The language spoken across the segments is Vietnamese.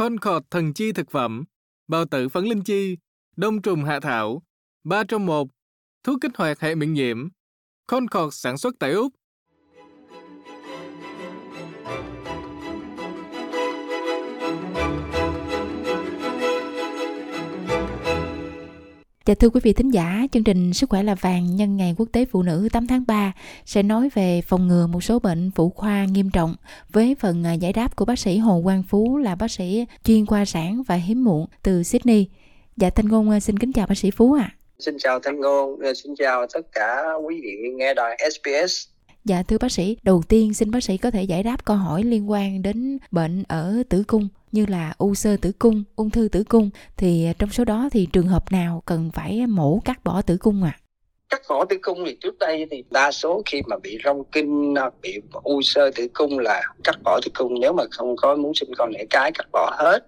Concord thần chi thực phẩm, bào tử phấn linh chi, đông trùng hạ thảo, ba trong một thuốc kích hoạt hệ miễn nhiễm. Concord sản xuất tại Úc. Dạ thưa quý vị thính giả, chương trình Sức khỏe là vàng nhân ngày quốc tế phụ nữ 8 tháng 3 sẽ nói về phòng ngừa một số bệnh phụ khoa nghiêm trọng với phần à, giải đáp của bác sĩ Hồ Quang Phú là bác sĩ chuyên khoa sản và hiếm muộn từ Sydney. Dạ Thanh Ngôn à, xin kính chào bác sĩ Phú ạ. À. Xin chào Thanh Ngôn, à, xin chào tất cả quý vị nghe đài SBS. Dạ thưa bác sĩ, đầu tiên xin bác sĩ có thể giải đáp câu hỏi liên quan đến bệnh ở tử cung như là u sơ tử cung, ung thư tử cung thì à, trong số đó thì trường hợp nào cần phải mổ cắt bỏ tử cung ạ? À? cắt bỏ tử cung thì trước đây thì đa số khi mà bị rong kinh à, bị u sơ tử cung là cắt bỏ tử cung nếu mà không có muốn sinh con đẻ cái cắt bỏ hết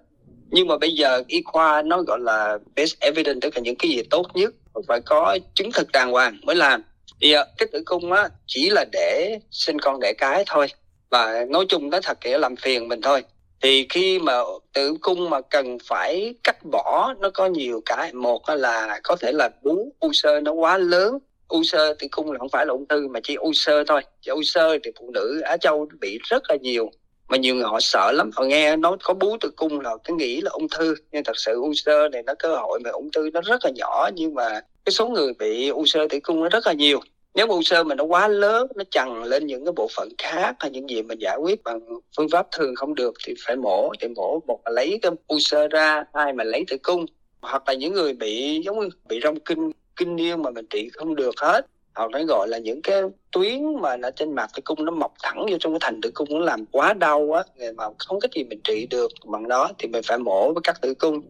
nhưng mà bây giờ y khoa nó gọi là best evidence tức là những cái gì tốt nhất phải có chứng thực đàng hoàng mới làm thì à, cái tử cung á chỉ là để sinh con đẻ cái thôi và nói chung nó thật nghĩa làm phiền mình thôi thì khi mà tử cung mà cần phải cắt bỏ, nó có nhiều cái. Một là có thể là bú u sơ nó quá lớn. U sơ tử cung là không phải là ung thư mà chỉ u sơ thôi. Chỉ u sơ thì phụ nữ, á châu bị rất là nhiều. Mà nhiều người họ sợ lắm, họ nghe nói có bú tử cung là cứ nghĩ là ung thư. Nhưng thật sự u sơ này nó cơ hội mà ung thư nó rất là nhỏ. Nhưng mà cái số người bị u sơ tử cung nó rất là nhiều nếu u sơ mà nó quá lớn, nó chằng lên những cái bộ phận khác hay những gì mình giải quyết bằng phương pháp thường không được thì phải mổ, để mổ một là lấy cái u sơ ra, hai mà lấy tử cung. Hoặc là những người bị, giống như bị rong kinh kinh niên mà mình trị không được hết. Hoặc nó gọi là những cái tuyến mà nó trên mặt tử cung nó mọc thẳng vô trong cái thành tử cung, nó làm quá đau á mà không có gì mình trị được bằng đó thì mình phải mổ với cắt tử cung.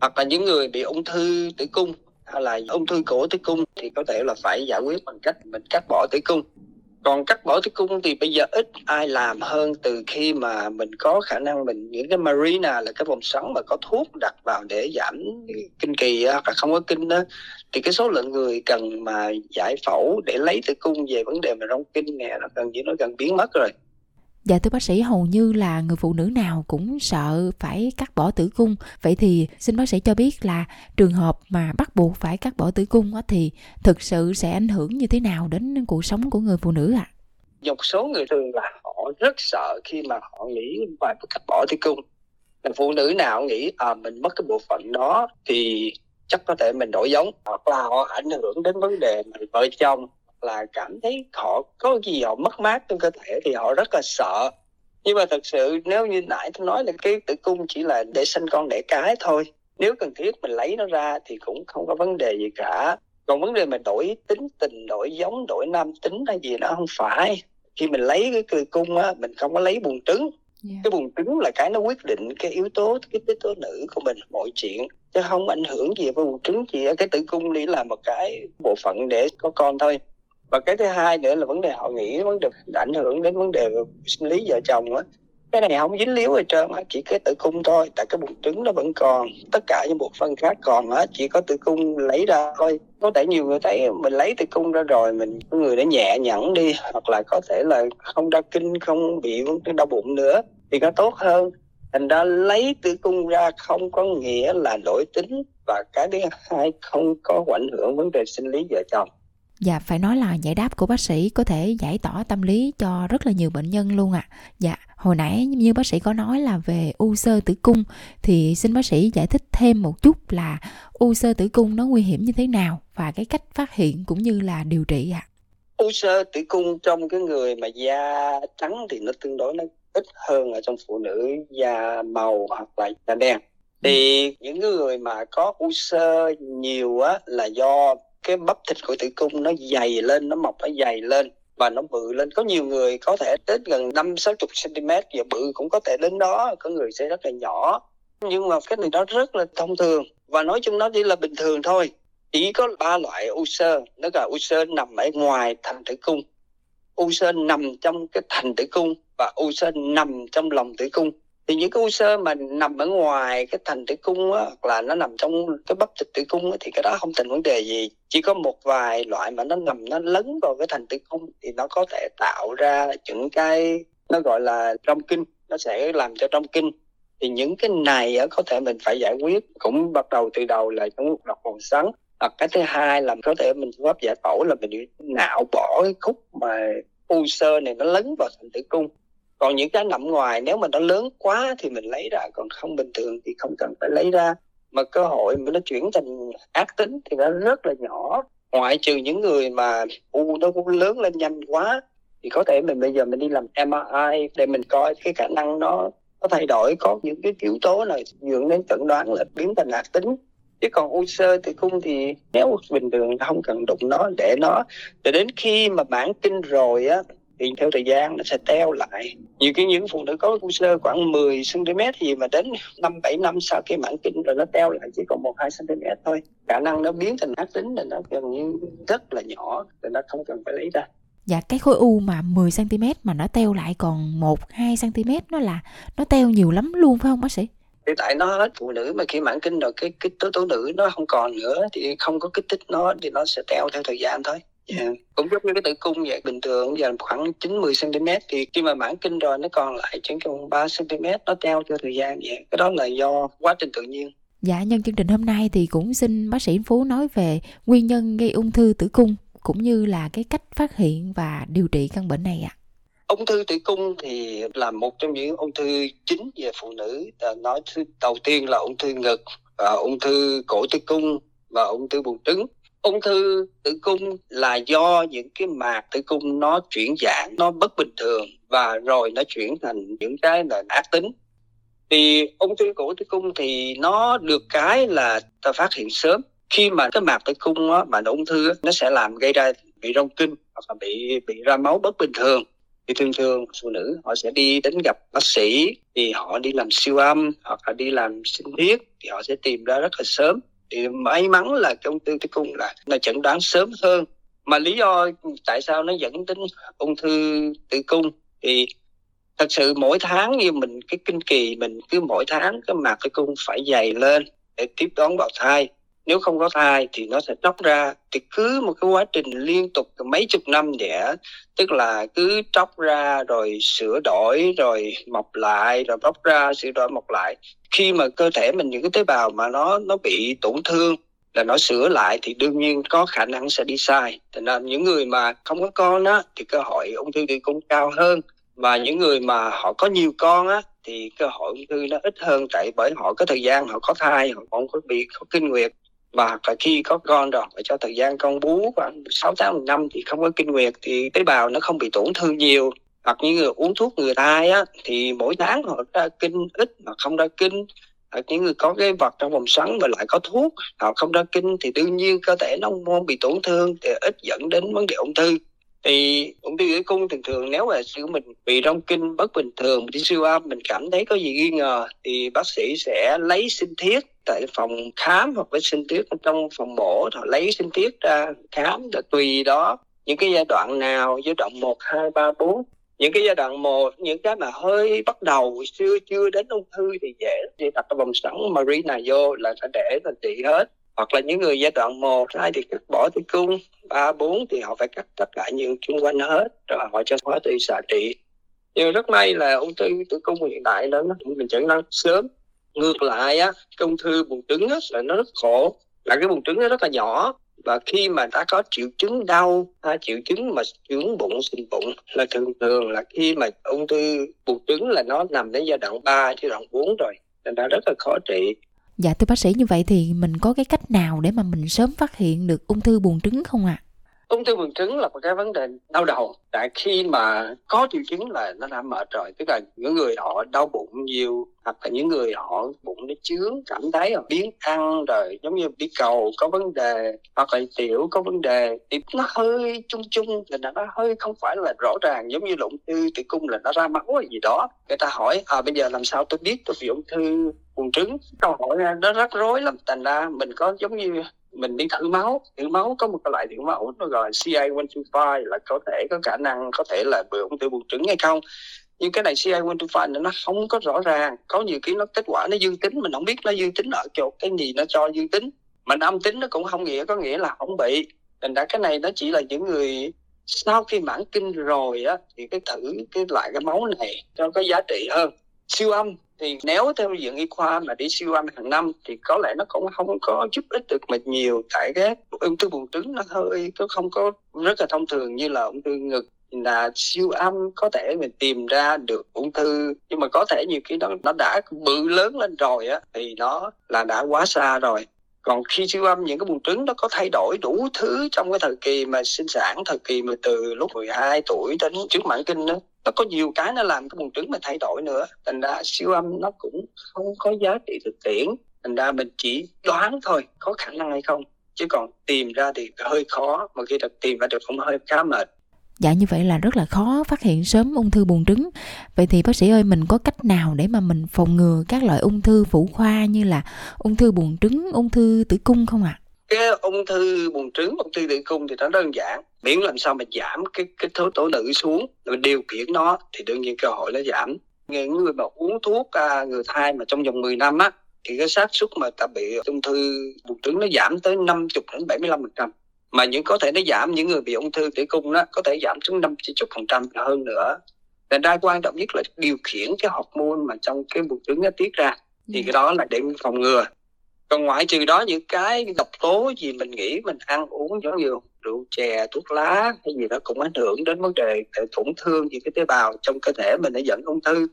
Hoặc là những người bị ung thư tử cung hay là ung thư cổ tử cung thì có thể là phải giải quyết bằng cách mình cắt bỏ tử cung. Còn cắt bỏ tử cung thì bây giờ ít ai làm hơn từ khi mà mình có khả năng mình, những cái marina là cái vòng xoắn mà có thuốc đặt vào để giảm kinh kỳ hoặc là không có kinh đó thì cái số lượng người cần mà giải phẫu để lấy tử cung về vấn đề mà rong kinh nè, nó gần như nó gần biến mất rồi. Dạ thưa bác sĩ, hầu như là người phụ nữ nào cũng sợ phải cắt bỏ tử cung. Vậy thì xin bác sĩ cho biết là trường hợp mà bắt buộc phải cắt bỏ tử cung thì thực sự sẽ ảnh hưởng như thế nào đến cuộc sống của người phụ nữ ạ? À? Một số người thường là họ rất sợ khi mà họ nghĩ phải cắt bỏ tử cung. Là phụ nữ nào nghĩ à mình mất cái bộ phận đó thì chắc có thể mình đổi giống hoặc là họ ảnh hưởng đến vấn đề mình vợ chồng là cảm thấy họ có gì họ mất mát trong cơ thể thì họ rất là sợ. Nhưng mà thật sự nếu như nãy tôi nói là cái tử cung chỉ là để sinh con đẻ cái thôi. Nếu cần thiết mình lấy nó ra thì cũng không có vấn đề gì cả. Còn vấn đề mà đổi tính tình đổi giống đổi nam tính hay gì đó không phải. Khi mình lấy cái tử cung á mình không có lấy buồng trứng. Yeah. Cái buồng trứng là cái nó quyết định cái yếu tố cái yếu tố nữ của mình mọi chuyện. Chứ không ảnh hưởng gì với buồng trứng gì cái tử cung chỉ là một cái bộ phận để có con thôi và cái thứ hai nữa là vấn đề họ nghĩ vấn đề ảnh hưởng đến vấn đề sinh lý vợ chồng á. Cái này không dính líu gì trơn á, chỉ cái tử cung thôi, tại cái bụng trứng nó vẫn còn. Tất cả những bộ phận khác còn á, chỉ có tử cung lấy ra thôi. Có thể nhiều người thấy mình lấy tử cung ra rồi, mình người đã nhẹ nhẫn đi, hoặc là có thể là không đau kinh, không bị đau bụng nữa, thì nó tốt hơn. Thành ra lấy tử cung ra không có nghĩa là đổi tính, và cái thứ hai, không có ảnh hưởng vấn đề sinh lý vợ chồng. Dạ, phải nói là giải đáp của bác sĩ có thể giải tỏa tâm lý cho rất là nhiều bệnh nhân luôn ạ. À. Dạ, hồi nãy như bác sĩ có nói là về u sơ tử cung thì xin bác sĩ giải thích thêm một chút là u sơ tử cung nó nguy hiểm như thế nào và cái cách phát hiện cũng như là điều trị ạ. À. U sơ tử cung trong cái người mà da trắng thì nó tương đối nó ít hơn ở trong phụ nữ da màu hoặc là da đen thì những người mà có u sơ nhiều á là do cái bắp thịt của tử cung nó dày lên, nó mọc, nó dày lên và nó bự lên. Có nhiều người có thể đến gần năm, sáu chục cm và bự cũng có thể đến đó. Có người sẽ rất là nhỏ. Nhưng mà cái này nó rất là thông thường. Và nói chung nó chỉ là bình thường thôi. Chỉ có ba loại u sơ nó là u sơ nằm ở ngoài thành tử cung, u sơ nằm trong cái thành tử cung và u sơ nằm trong lòng tử cung thì những cái u sơ mà nằm ở ngoài cái thành tử cung á, hoặc là nó nằm trong cái bắp thịt tử cung á, thì cái đó không thành vấn đề gì. Chỉ có một vài loại mà nó nằm nó lấn vào cái thành tử cung thì nó có thể tạo ra những cái nó gọi là trong kinh. Nó sẽ làm cho trong kinh. Thì những cái này á, có thể mình phải giải quyết cũng bắt đầu từ đầu là chống độc còn sắn hoặc cái thứ hai là có thể mình phương pháp giải phẫu là mình nạo bỏ cái khúc mà u sơ này nó lấn vào thành tử cung còn những cái nằm ngoài, nếu mà nó lớn quá thì mình lấy ra, còn không bình thường thì không cần phải lấy ra. Mà cơ hội mà nó chuyển thành ác tính thì nó rất là nhỏ. Ngoại trừ những người mà, u, nó cũng lớn lên nhanh quá, thì có thể mình bây giờ mình đi làm MRI để mình coi cái khả năng nó nó thay đổi, có những cái yếu tố nào dẫn đến chẩn đoán là biến thành ác tính. Chứ còn u sơ tử cung thì nếu bình thường không cần đụng nó, để nó, để đến khi mà bản kinh rồi á thì theo thời gian nó sẽ teo lại. Nhiều cái những phụ nữ có u sơ khoảng 10 cm gì mà đến năm bảy năm sau cái mãn kinh rồi nó teo lại chỉ còn một hai cm thôi. Khả năng nó biến thành ác tính là nó gần như rất là nhỏ thì nó không cần phải lấy ra. Dạ cái khối u mà 10 cm mà nó teo lại còn 1 2 cm nó là nó teo nhiều lắm luôn phải không bác sĩ? thì tại nó hết phụ nữ mà khi mãn kinh rồi cái cái tố tố nữ nó không còn nữa thì không có kích thích nó thì nó sẽ teo theo thời gian thôi Yeah. cũng giống như cái tử cung vậy bình thường giờ khoảng 90 cm thì khi mà mãn kinh rồi nó còn lại chỉ còn 3 cm nó teo theo thời gian vậy cái đó là do quá trình tự nhiên Dạ nhân chương trình hôm nay thì cũng xin bác sĩ Phú nói về nguyên nhân gây ung thư tử cung cũng như là cái cách phát hiện và điều trị căn bệnh này ạ. À. Ung thư tử cung thì là một trong những ung thư chính về phụ nữ. Nói thứ đầu tiên là ung thư ngực, và ung thư cổ tử cung và ung thư buồng trứng ung thư tử cung là do những cái mạc tử cung nó chuyển dạng nó bất bình thường và rồi nó chuyển thành những cái là ác tính. Thì ung thư cổ tử cung thì nó được cái là ta phát hiện sớm. Khi mà cái mạc tử cung á, mà nó ung thư á, nó sẽ làm gây ra bị rong kinh hoặc là bị bị ra máu bất bình thường. Thì thường thường phụ nữ họ sẽ đi đến gặp bác sĩ thì họ đi làm siêu âm hoặc là đi làm sinh thiết thì họ sẽ tìm ra rất là sớm thì may mắn là cái ung thư tử cung là là chẩn đoán sớm hơn. Mà lý do tại sao nó dẫn đến ung thư tử cung thì thật sự mỗi tháng như mình, cái kinh kỳ mình cứ mỗi tháng cái mạc tử cung phải dày lên để tiếp đón bào thai nếu không có thai thì nó sẽ tróc ra. Thì cứ một cái quá trình liên tục mấy chục năm đẻ tức là cứ tróc ra rồi sửa đổi rồi mọc lại rồi bóc ra, sửa đổi mọc lại. Khi mà cơ thể mình những cái tế bào mà nó nó bị tổn thương là nó sửa lại thì đương nhiên có khả năng sẽ đi sai. Thành ra những người mà không có con á, thì cơ hội ung thư tử cung cao hơn. Và những người mà họ có nhiều con á, thì cơ hội ung thư nó ít hơn. Tại bởi họ có thời gian, họ có thai, họ không có bị có kinh nguyệt và khi có con rồi, phải cho thời gian con bú khoảng sáu tháng một năm thì không có kinh nguyệt thì tế bào nó không bị tổn thương nhiều. Hoặc những người uống thuốc người thai á, thì mỗi tháng họ ra kinh ít mà không ra kinh. Hoặc những người có cái vật trong vòng xoắn mà lại có thuốc, họ không ra kinh thì đương nhiên cơ thể nó không bị tổn thương, thì ít dẫn đến vấn đề ung thư thì ung thư tử cung thường thường nếu mà sự mình bị rong kinh bất bình thường, mình đi siêu âm, mình cảm thấy có gì nghi ngờ thì bác sĩ sẽ lấy sinh thiết tại phòng khám hoặc với sinh tiết trong phòng mổ, họ lấy sinh tiết ra khám là tùy đó. Những cái giai đoạn nào, giai đoạn một, hai, ba, bốn, những cái giai đoạn một, những cái mà hơi bắt đầu chưa chưa đến ung thư thì dễ thì đặt cái vòng sẵn marina vô là sẽ để là trị hết hoặc là những người giai đoạn một hai thì cắt bỏ tử cung ba bốn thì họ phải cắt tất cả những chung quanh hết rồi họ cho hóa trị xạ trị. Nhưng rất may là ung thư tử cung hiện đại đó mình chẩn đoán sớm. Ngược lại á cái ung thư buồng trứng á, là nó rất khổ. Là cái buồng trứng nó rất là nhỏ và khi mà đã có triệu chứng đau ha, triệu chứng mà trướng bụng sinh bụng là thường thường là khi mà ung thư buồng trứng là nó nằm đến giai đoạn 3 giai đoạn 4 rồi nên đã rất là khó trị. Dạ thưa bác sĩ, như vậy thì mình có cái cách nào để mà mình sớm phát hiện được ung thư buồng trứng không ạ? À? Ung thư buồng trứng là một cái vấn đề đau đầu. Tại khi mà có triệu chứng là nó đã mệt rồi. Tức là những người họ đau bụng nhiều, hoặc là những người họ bụng nó chướng, cảm thấy là biến ăn rồi, giống như đi cầu có vấn đề, hoặc là tiểu có vấn đề, thì nó hơi chung chung, là nó hơi không phải là rõ ràng. Giống như là ung thư tử cung là nó ra máu hay gì đó. Người ta hỏi à bây giờ làm sao tôi biết tôi bị ung thư buồng trứng? Câu hỏi nó rắc rối lắm. Thành ra mình có giống như mình đi thử máu thử máu có một cái loại thử máu nó gọi là CA125 là có thể có khả năng có thể là bị ung thư buồng trứng hay không. Nhưng cái này CA125 nó không có rõ ràng, có nhiều cái nó kết quả nó dương tính, mình không biết nó dương tính ở chỗ cái gì nó cho dương tính. Mà âm tính nó cũng không nghĩa, có nghĩa là không bị. Thành ra cái này nó chỉ là những người sau khi mãn kinh rồi á, thì cái thử cái loại cái máu này cho có giá trị hơn. Siêu âm thì nếu theo diện y khoa mà đi siêu âm hàng năm thì có lẽ nó cũng không có giúp ích được mình nhiều, tại cái ung thư buồng trứng nó hơi, nó không có rất là thông thường như là ung thư ngực. Là siêu âm có thể mình tìm ra được ung thư, nhưng mà có thể nhiều khi nó nó đã bự lớn lên rồi á, thì nó là đã quá xa rồi. Còn khi siêu âm những cái buồng trứng nó có thay đổi đủ thứ trong cái thời kỳ mà sinh sản, thời kỳ mà từ lúc 12 tuổi đến trước mãn kinh đó nó có nhiều cái nó làm cái buồng trứng mà thay đổi nữa thành ra siêu âm nó cũng không có giá trị thực tiễn thành ra mình chỉ đoán thôi có khả năng hay không chứ còn tìm ra thì hơi khó mà khi được tìm ra được cũng hơi khá mệt Dạ như vậy là rất là khó phát hiện sớm ung thư buồng trứng. Vậy thì bác sĩ ơi mình có cách nào để mà mình phòng ngừa các loại ung thư phụ khoa như là ung thư buồng trứng, ung thư tử cung không ạ? À? Cái ung thư buồng trứng, ung thư tử cung thì nó đơn giản. Miễn làm sao mà giảm cái cái số tổ nữ xuống, rồi điều khiển nó thì đương nhiên cơ hội nó giảm. Những người mà uống thuốc à, người thai mà trong vòng 10 năm á thì cái xác suất mà ta bị ung thư buồng trứng nó giảm tới 50 đến 75 phần trăm. Mà những có thể nó giảm những người bị ung thư tử cung đó có thể giảm xuống năm chục phần trăm hơn nữa. Thành ra quan trọng nhất là điều khiển cái hormone mà trong cái buồng trứng nó tiết ra. Thì cái đó là để phòng ngừa còn ngoại trừ đó những cái độc tố gì mình nghĩ mình ăn uống, giống như rượu chè, thuốc lá hay gì đó cũng ảnh hưởng đến vấn đề tổn thương những cái tế bào trong cơ thể mình để dẫn ung thư.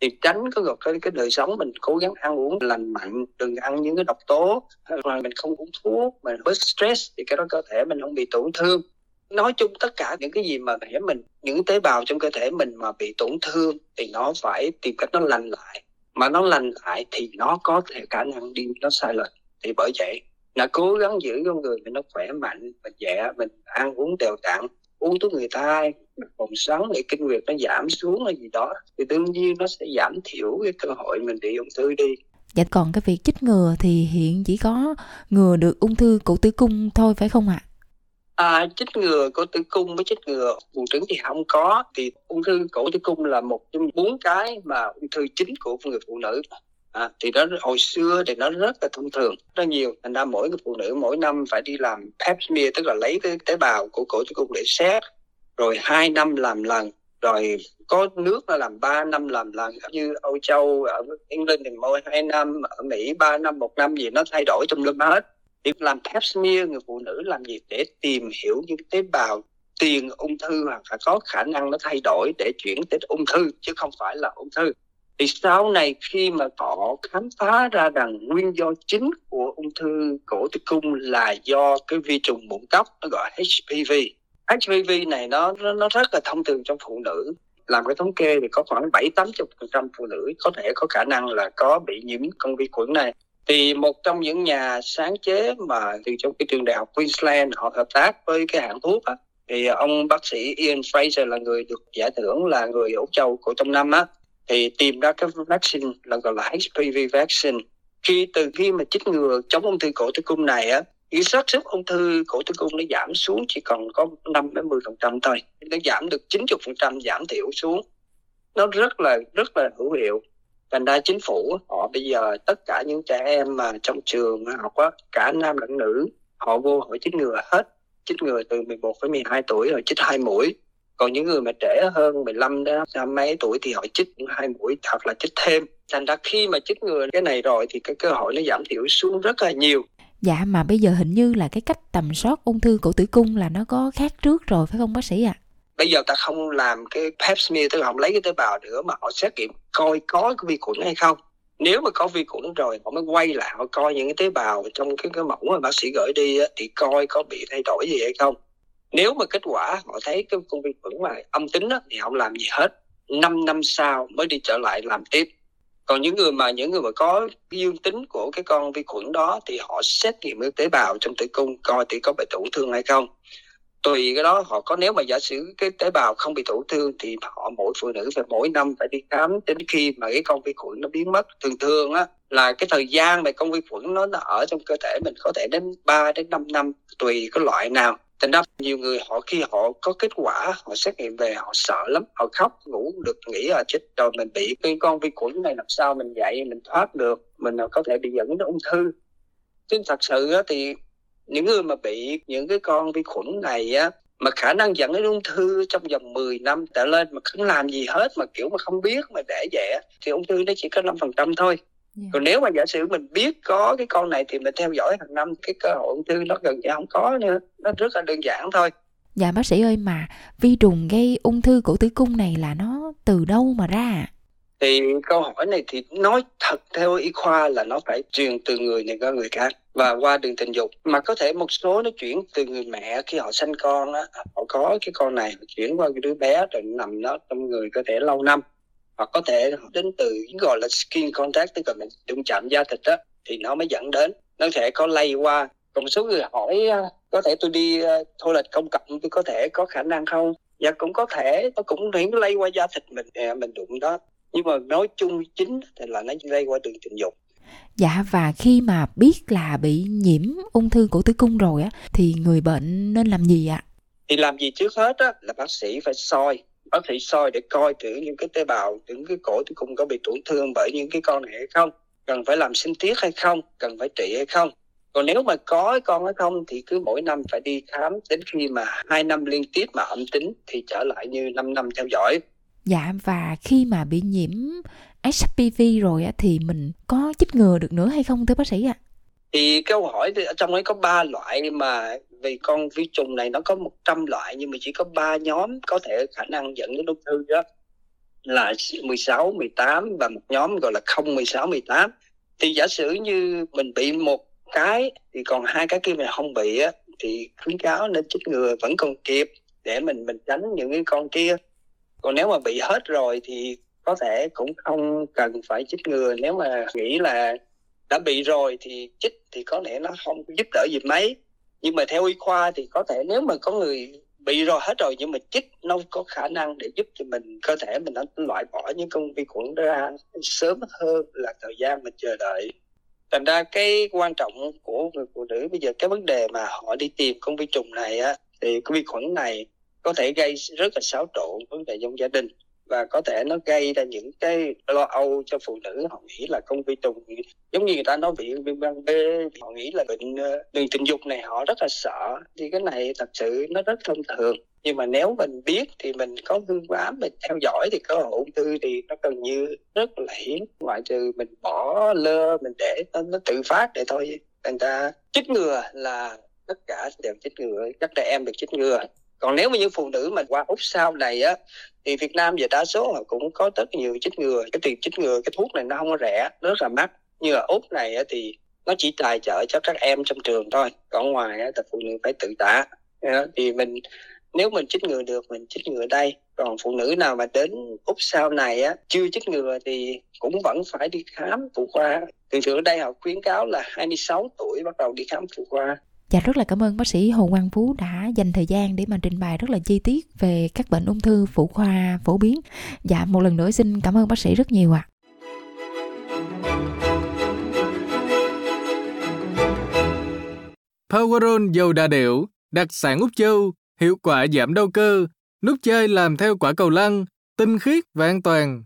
Thì tránh có gặp cái cái đời sống mình cố gắng ăn uống lành mạnh, đừng ăn những cái độc tố, hoặc là mình không uống thuốc, mình bớt stress thì cái đó cơ thể mình không bị tổn thương. Nói chung tất cả những cái gì mà để mình, những tế bào trong cơ thể mình mà bị tổn thương thì nó phải tìm cách nó lành lại mà nó lành lại thì nó có thể khả năng đi, nó sai lệch thì bởi vậy, là cố gắng giữ con người mình nó khỏe mạnh mình nhẹ mình ăn uống đều đặn, uống thuốc người thai phòng sống để kinh nguyệt nó giảm xuống hay gì đó, thì đương nhiên nó sẽ giảm thiểu cái cơ hội mình bị ung thư đi Dạ còn cái việc chích ngừa thì hiện chỉ có ngừa được ung thư cổ tử cung thôi, phải không ạ? À, chích ngừa cổ tử cung với chích ngừa buồng trứng thì không có. Thì ung thư cổ tử cung là một trong bốn cái mà ung thư chính của người phụ nữ. À, thì đó hồi xưa thì nó rất là thông thường. Rất nhiều. Thành ra mỗi người phụ nữ mỗi năm phải đi làm pap smear tức là lấy cái tế bào của cổ tử cung để xét rồi hai năm làm lần rồi có nước là làm 3 năm làm lần. Như Âu Châu ở England thì mỗi hai năm ở Mỹ 3 năm một năm gì nó thay đổi trong lâm hết việc làm pap smear người phụ nữ làm gì để tìm hiểu những tế bào tiền ung thư hoặc là có khả năng nó thay đổi để chuyển tới ung thư, chứ không phải là ung thư. Thì sau này khi mà họ khám phá ra rằng nguyên do chính của ung thư cổ tử cung là do cái vi trùng mụn cóc nó gọi HPV HPV này nó nó rất là thông thường trong phụ nữ. Làm cái thống kê thì có khoảng 7 80 phần trăm phụ nữ có thể có khả năng là có bị nhiễm con vi khuẩn này thì một trong những nhà sáng chế mà từ trong cái trường đại học Queensland họ hợp tác với cái hãng thuốc á, thì ông bác sĩ Ian Fraser là người được giải thưởng là người Úc Châu của trong năm á thì tìm ra cái vaccine là gọi là HPV vaccine. Khi từ khi mà chích ngừa chống ung thư cổ tử cung này á cái xác suất ung thư cổ tử cung nó giảm xuống chỉ còn có 5 đến 10 phần trăm thôi. Nó giảm được 90 phần trăm giảm thiểu xuống. Nó rất là rất là hữu hiệu thành ra chính phủ, họ bây giờ tất cả những trẻ em mà trong trường học á, cả nam lẫn nữ, họ vô họ chích ngừa hết chích ngừa từ 11 đến 12 tuổi rồi chích hai mũi còn những người mà trẻ hơn 15 đến mấy tuổi thì họ chích hai mũi, hoặc là chích thêm thành ra khi mà chích ngừa cái này rồi thì cái cơ hội nó giảm thiểu xuống rất là nhiều Dạ mà bây giờ hình như là cái cách tầm soát ung thư cổ tử cung là nó có khác trước rồi, phải không bác sĩ ạ? À? Bây giờ ta không làm cái pap smear tức là không lấy cái tế bào nữa mà họ xét nghiệm coi có cái vi khuẩn hay không. Nếu mà có vi khuẩn rồi họ mới quay lại họ coi những cái tế bào trong cái, cái mẫu mà bác sĩ gửi đi á, thì coi có bị thay đổi gì hay không. Nếu mà kết quả họ thấy cái con vi khuẩn mà âm tính á, thì không làm gì hết. 5 năm sau mới đi trở lại làm tiếp còn những người mà những người mà có dương tính của cái con vi khuẩn đó thì họ xét nghiệm cái tế bào trong tử cung coi thì có bị tổn thương hay không tùy cái đó họ có nếu mà giả sử cái tế bào không bị tổn thương thì họ mỗi phụ nữ phải mỗi năm phải đi khám đến khi mà cái con vi khuẩn nó biến mất. Thường thường á là cái thời gian mà con vi khuẩn nó, nó ở trong cơ thể mình có thể đến 3 đến 5 năm tùy cái loại nào. Thành ra nhiều người họ khi họ có kết quả họ xét nghiệm về họ sợ lắm họ khóc ngủ được nghĩ là chết rồi mình bị cái con vi khuẩn này làm sao mình dậy mình thoát được mình có thể bị dẫn đến ung thư. Chứ thật sự á, thì những người mà bị những cái con vi khuẩn này á mà khả năng dẫn đến ung thư trong vòng 10 năm trở lên mà không làm gì hết mà kiểu mà không biết mà để vậy thì ung thư nó chỉ có 5% thôi. Yeah. Còn nếu mà giả sử mình biết có cái con này thì mình theo dõi hàng năm cái cơ hội ung thư nó gần như không có nữa, nó rất là đơn giản thôi. Dạ bác sĩ ơi mà vi trùng gây ung thư cổ tử cung này là nó từ đâu mà ra? Thì câu hỏi này thì nói thật theo y khoa là nó phải truyền từ người này qua người khác và qua đường tình dục. Mà có thể một số nó chuyển từ người mẹ khi họ sanh con á, họ có cái con này chuyển qua cái đứa bé rồi nằm nó trong người có thể lâu năm. Hoặc có thể đến từ gọi là skin contact, tức là mình đụng chạm da thịt đó thì nó mới dẫn đến. Nó thể có lây qua. Còn số người hỏi à, có thể tôi đi à, thôi lịch công cộng tôi có thể có khả năng không? Dạ cũng có thể. Nó cũng những lây qua da thịt mình. Dạ, mình đụng đó nhưng mà nói chung chính thì là nó lây qua đường tình dục. Dạ và khi mà biết là bị nhiễm ung thư cổ tử cung rồi á thì người bệnh nên làm gì ạ? Thì làm gì trước hết á là bác sĩ phải soi. Bác sĩ soi để coi thử những cái tế bào những cái cổ tử cung có bị tổn thương bởi những cái con này hay không. Cần phải làm sinh tiết hay không cần phải trị hay không. Còn nếu mà có con hay không thì cứ mỗi năm phải đi khám đến khi mà hai năm liên tiếp mà âm tính thì trở lại như 5 năm theo dõi dạ và khi mà bị nhiễm HPV rồi thì mình có chích ngừa được nữa hay không thưa bác sĩ ạ? Thì câu hỏi thì ở trong ấy có ba loại mà vì con vi trùng này nó có 100 loại nhưng mà chỉ có ba nhóm có thể khả năng dẫn đến ung thư đó là 16, 18 và một nhóm gọi là không 16, 18. Thì giả sử như mình bị một cái thì còn hai cái kia mình không bị á thì khuyến cáo nên chích ngừa vẫn còn kịp để mình mình tránh những cái con kia còn nếu mà bị hết rồi thì có thể cũng không cần phải chích ngừa. Nếu mà nghĩ là đã bị rồi thì chích thì có lẽ nó không giúp đỡ gì mấy. Nhưng mà theo y khoa thì có thể nếu mà có người bị rồi hết rồi nhưng mà chích, nó có khả năng để giúp cho mình cơ thể mình nó loại bỏ những con vi khuẩn ra sớm hơn là thời gian mình chờ đợi. Thành ra cái quan trọng của người phụ nữ bây giờ, cái vấn đề mà họ đi tìm con vi trùng này á, thì con vi khuẩn này có thể gây rất là xáo trộn vấn đề trong gia đình và có thể nó gây ra những cái lo âu cho phụ nữ. Họ nghĩ là công vi trùng giống như người ta nói bị viêm gan B họ nghĩ là bệnh ờ, đường tình dục này họ rất là sợ. Thì cái này thật sự nó rất thông thường. Nhưng mà nếu mình biết thì mình có phương pháp mình theo dõi thì có ung thư thì nó gần như rất là hiếm. Ngoại trừ mình bỏ lơ mình để nó, nó tự phát để thôi. Người ta chích ngừa là tất cả đều chích ngừa các trẻ em được chích ngừa còn nếu mà những phụ nữ mà qua úc sau này á thì Việt Nam về đa số họ cũng có rất nhiều chích ngừa. Cái tiền chích ngừa cái thuốc này nó không có rẻ rất là mắc. Như ở úc này á, thì nó chỉ tài trợ cho các em trong trường thôi. Còn ngoài á, thì phụ nữ phải tự tả. Thì mình nếu mình chích ngừa được mình chích ngừa đây. Còn phụ nữ nào mà đến úc sau này á chưa chích ngừa thì cũng vẫn phải đi khám phụ khoa. Thường thường ở đây họ khuyến cáo là 26 tuổi bắt đầu đi khám phụ khoa. Dạ rất là cảm ơn bác sĩ Hồ Quang Phú đã dành thời gian để mà trình bày rất là chi tiết về các bệnh ung thư phụ khoa phổ biến. Dạ một lần nữa xin cảm ơn bác sĩ rất nhiều ạ. À. Powerol dầu đa điệu, đặc sản Úc Châu, hiệu quả giảm đau cơ, nút chơi làm theo quả cầu lăn, tinh khiết và an toàn.